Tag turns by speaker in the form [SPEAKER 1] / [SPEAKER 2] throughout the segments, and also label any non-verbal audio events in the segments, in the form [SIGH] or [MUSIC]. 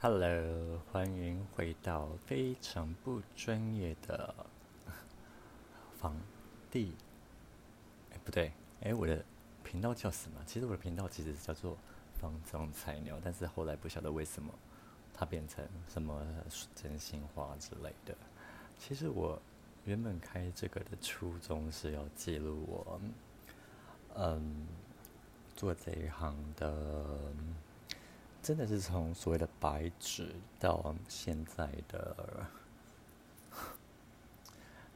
[SPEAKER 1] Hello，欢迎回到非常不专业的 [LAUGHS] 房地。哎，不对，哎，我的频道叫什么？其实我的频道其实是叫做房中菜鸟，但是后来不晓得为什么它变成什么真心话之类的。其实我原本开这个的初衷是要记录我，嗯，做这一行的。真的是从所谓的白纸到现在的，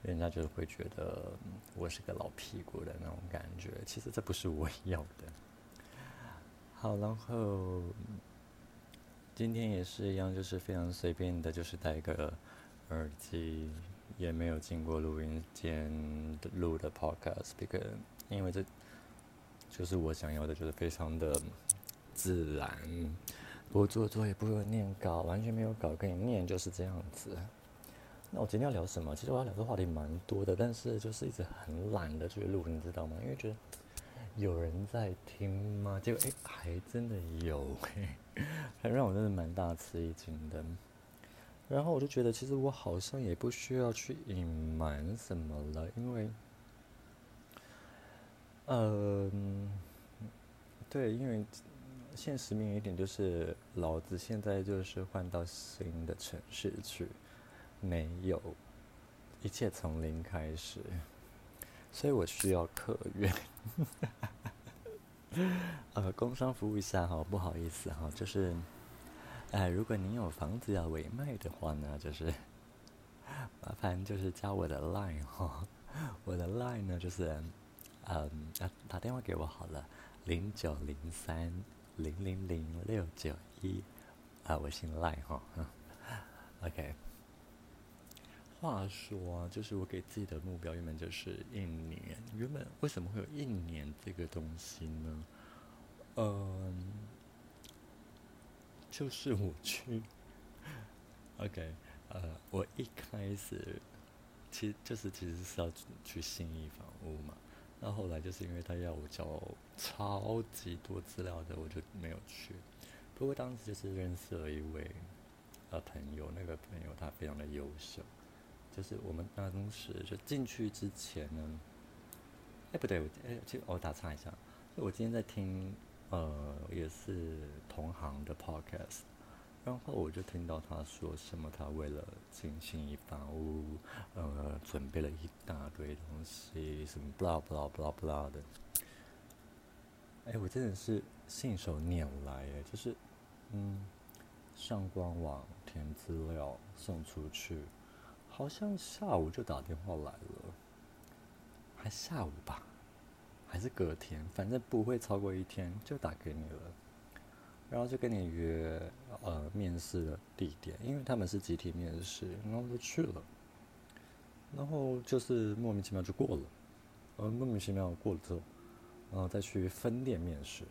[SPEAKER 1] 人家就会觉得我是个老屁股的那种感觉。其实这不是我 [LAUGHS] 要的。好，然后今天也是一样，就是非常随便的，就是戴个耳机，也没有经过录音间录的 podcast，因为这就是我想要的，就是非常的自然。不做作业，不会念稿，完全没有稿跟你念，就是这样子。那我今天要聊什么？其实我要聊的话题蛮多的，但是就是一直很懒的去录，你知道吗？因为觉得有人在听吗？结果哎，还真的有，[LAUGHS] 还让我真的蛮大吃一惊的。然后我就觉得，其实我好像也不需要去隐瞒什么了，因为，嗯，对，因为。现实面一点就是，老子现在就是换到新的城市去，没有，一切从零开始，所以我需要客源。[LAUGHS] 呃，工商服务一下哈，不好意思哈，就是，哎，如果您有房子要委卖的话呢，就是麻烦就是加我的 line 哈，我的 line 呢就是，嗯，打打电话给我好了，零九零三。零零零六九一，啊，我姓赖哈，[LAUGHS] OK。话说，就是我给自己的目标原本就是一年，原本为什么会有一年这个东西呢？嗯，就是我去，[LAUGHS] OK，呃，我一开始其实就是其实是要去信义房屋嘛。那后来就是因为他要我交超级多资料的，我就没有去。不过当时就是认识了一位呃朋友，那个朋友他非常的优秀。就是我们当时就进去之前呢，哎不对，我哎就我打岔一下，就我今天在听呃也是同行的 podcast。然后我就听到他说什么，他为了进行一房屋，呃，准备了一大堆东西，什么 blah blah blah blah 的。哎，我真的是信手拈来哎，就是，嗯，上官网填资料送出去，好像下午就打电话来了，还下午吧，还是隔天，反正不会超过一天就打给你了。然后就跟你约呃面试的地点，因为他们是集体面试，然后就去了，然后就是莫名其妙就过了，呃莫名其妙过了之后，然后再去分店面试，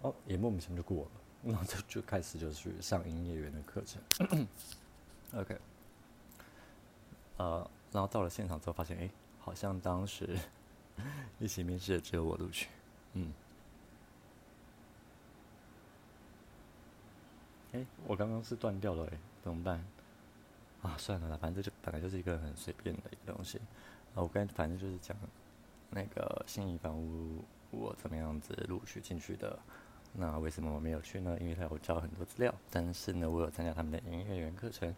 [SPEAKER 1] 哦也莫名其妙就过了，然后就就开始就去上营业员的课程，[COUGHS] OK，呃然后到了现场之后发现，哎好像当时 [LAUGHS] 一起面试的只有我录取，嗯。哎，我刚刚是断掉了，哎，怎么办？啊，算了啦，反正就本来就是一个很随便的一个东西。啊，我刚反正就是讲那个心仪房屋我怎么样子录取进去的。那为什么我没有去呢？因为他有交很多资料，但是呢，我有参加他们的营业员课程。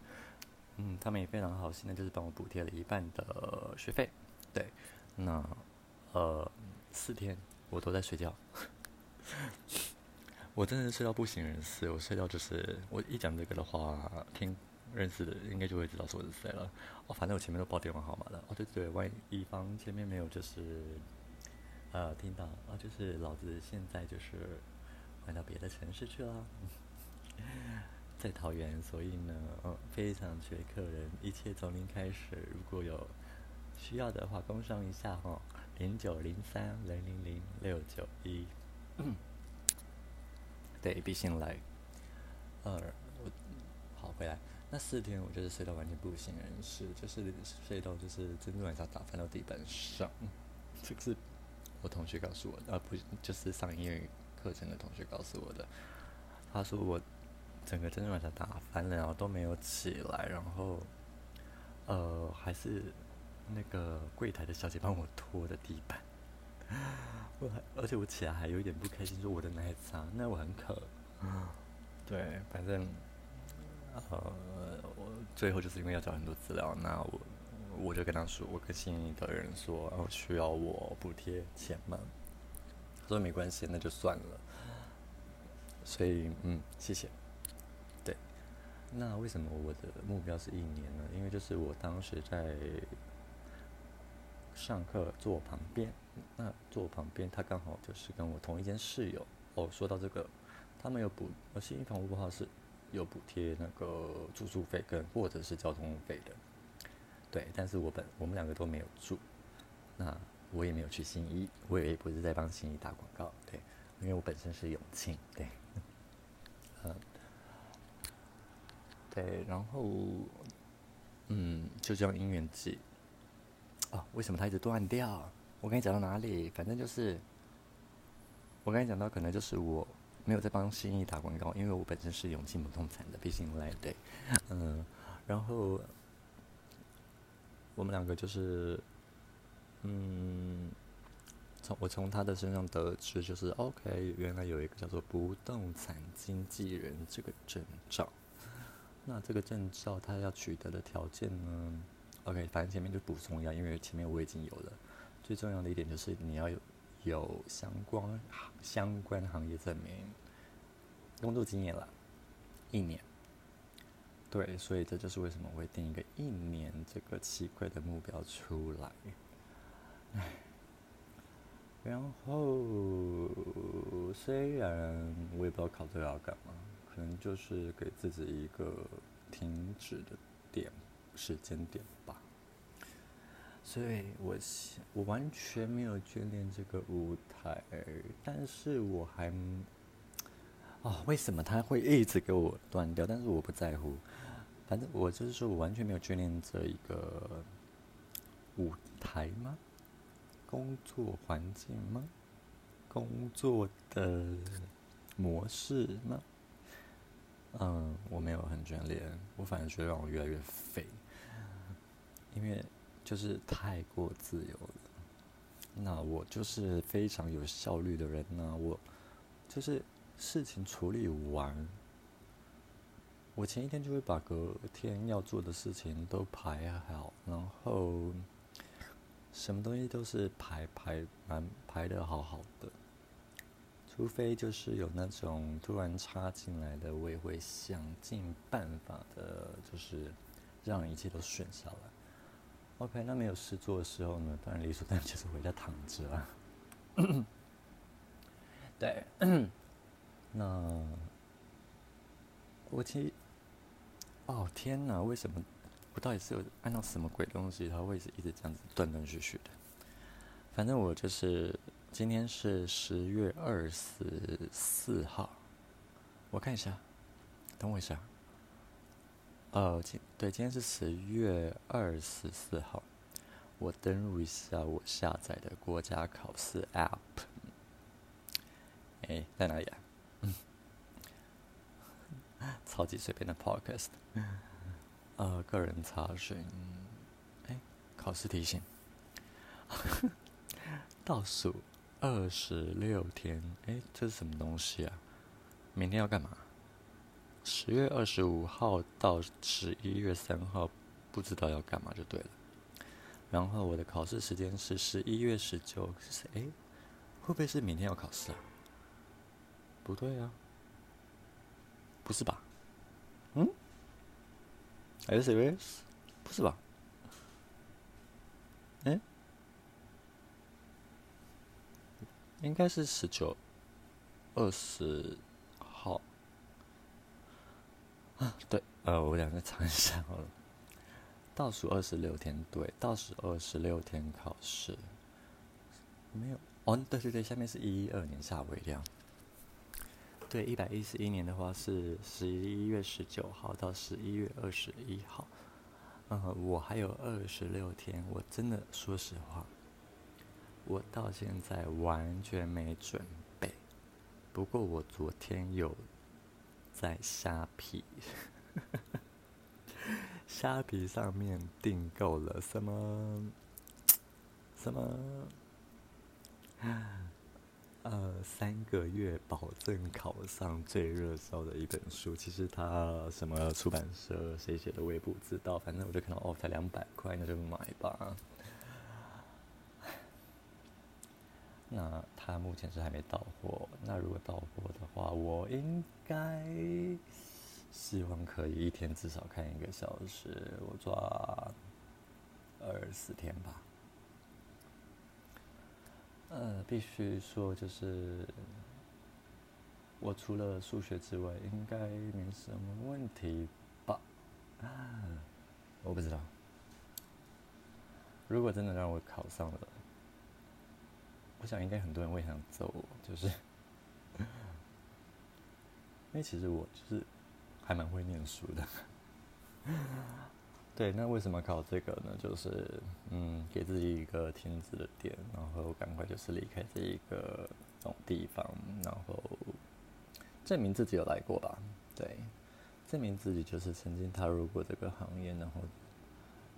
[SPEAKER 1] 嗯，他们也非常好心的，就是帮我补贴了一半的学费。对，那呃，四天我都在睡觉。我真的是睡到不省人事，我睡到就是我一讲这个的话，听认识的应该就会知道是我是谁了。哦，反正我前面都报电话号码了。哦，对对，万一方前面没有就是呃听到啊，就是老子现在就是换到别的城市去了，[LAUGHS] 在桃园，所以呢，嗯，非常缺客人，一切从零开始。如果有需要的话，工商一下哈，零九零三零零零六九一。[COUGHS] 对，必先来。呃，我好回来。那四天我就是睡到完全不省人事，就是睡到就是珍珠奶茶打翻到地板上。这个是我同学告诉我的，啊不，就是上英语课程的同学告诉我的。他说我整个珍珠奶茶打翻了，然后都没有起来，然后呃还是那个柜台的小姐帮我拖的地板，[LAUGHS] 我还而且我起来还有一点不开心，说我的奶茶，那我很渴，[LAUGHS] 对，反正呃我最后就是因为要找很多资料，那我我就跟他说，我跟心仪的人说，然后需要我补贴钱吗？他说没关系，那就算了。所以嗯，谢谢。对，那为什么我的目标是一年呢？因为就是我当时在上课坐我旁边，那坐我旁边他刚好就是跟我同一间室友。哦，说到这个，他们有补，而新一房屋不好是有补贴那个住宿费跟或者是交通费的。对，但是我本我们两个都没有住，那我也没有去新一，我也不是在帮新一打广告，对，因为我本身是永庆，对。嗯，[LAUGHS] 对，然后，嗯，就这样姻缘记。哦，为什么它一直断掉？我跟你讲到哪里？反正就是，我刚才讲到，可能就是我没有在帮新义打广告，因为我本身是永庆不动产的，毕竟来对，嗯，然后我们两个就是，嗯。从我从他的身上得知，就是 OK，原来有一个叫做不动产经纪人这个证照。那这个证照他要取得的条件呢？OK，反正前面就补充一下，因为前面我已经有了。最重要的一点就是你要有有相关相关行业证明，工作经验了，一年。对，所以这就是为什么我会定一个一年这个奇怪的目标出来。唉。然后，虽然我也不知道考这个要干嘛，可能就是给自己一个停止的点时间点吧。所以我我完全没有眷恋这个舞台，但是我还啊，为什么他会一直给我断掉？但是我不在乎，反正我就是说我完全没有眷恋这一个舞台吗？工作环境吗？工作的模式吗？嗯，我没有很眷恋，我反而觉得让我越来越废，因为就是太过自由了。那我就是非常有效率的人呢，我就是事情处理完，我前一天就会把隔天要做的事情都排好，然后。什么东西都是排排蛮排的好好的，除非就是有那种突然插进来的，我也会想尽办法的，就是让一切都顺下来。OK，那没有事做的时候呢，当然理所当然就是回家躺着啊。[COUGHS] 对，那我其实，哦天哪，为什么？我到底是有按照什么鬼东西，它会是一直这样子断断续续的。反正我就是今天是十月二十四号，我看一下，等我一下。呃，今对，今天是十月二十四号。我登录一下我下载的国家考试 App。哎，在哪里啊？[LAUGHS] 超级随便的 Podcast。呃，个人查询，哎，考试提醒，[LAUGHS] 倒数二十六天，哎，这是什么东西啊？明天要干嘛？十月二十五号到十一月三号，不知道要干嘛就对了。然后我的考试时间是十一月十九，是哎，会不会是明天要考试啊？不对啊，不是吧？嗯？还是 serious？不是吧？哎，应该是十九、二十？啊 [LAUGHS] 对，呃，我两个查一下好了。倒数二十六天，对，倒数二十六天考试。没有哦，对对对，下面是一一二年下尾量。对，一百一十一年的话是十一月十九号到十一月二十一号，嗯，我还有二十六天。我真的说实话，我到现在完全没准备。不过我昨天有在虾皮，[LAUGHS] 虾皮上面订购了什么 [TSK] 什么，[SIGHS] 呃，三个月保证考上最热销的一本书。其实它什么出版社谁写的我也不知道，反正我就看到哦，才两百块，那就买吧。那它目前是还没到货。那如果到货的话，我应该希望可以一天至少看一个小时，我抓二十天吧。呃，必须说就是我除了数学之外，应该没什么问题吧？啊，[SIGHS] 我不知道。如果真的让我考上了。我想应该很多人会想走，就是，因为其实我就是还蛮会念书的。对，那为什么考这个呢？就是嗯，给自己一个停止的点，然后赶快就是离开这一个这种地方，然后证明自己有来过吧。对，证明自己就是曾经踏入过这个行业，然后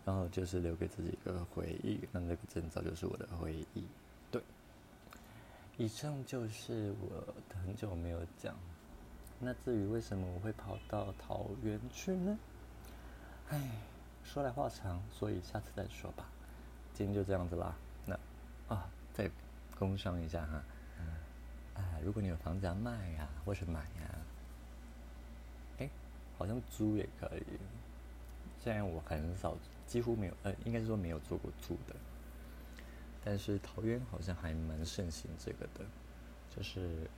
[SPEAKER 1] 然后就是留给自己一个回忆。那那个证照就是我的回忆。以上就是我很久没有讲。那至于为什么我会跑到桃园去呢？唉，说来话长，所以下次再说吧。今天就这样子啦。那啊，再工商一下哈。啊，如果你有房子要卖呀，或是买呀，哎，好像租也可以。虽然我很少，几乎没有，呃，应该是说没有做过租的。但是桃园好像还蛮盛行这个的，就是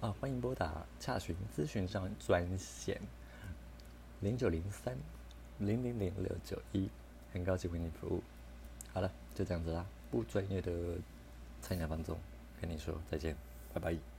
[SPEAKER 1] 啊，欢迎拨打洽询咨询上专线零九零三零零零六九一，很高兴为你服务。好了，就这样子啦，不专业的菜鸟帮总跟你说再见，拜拜。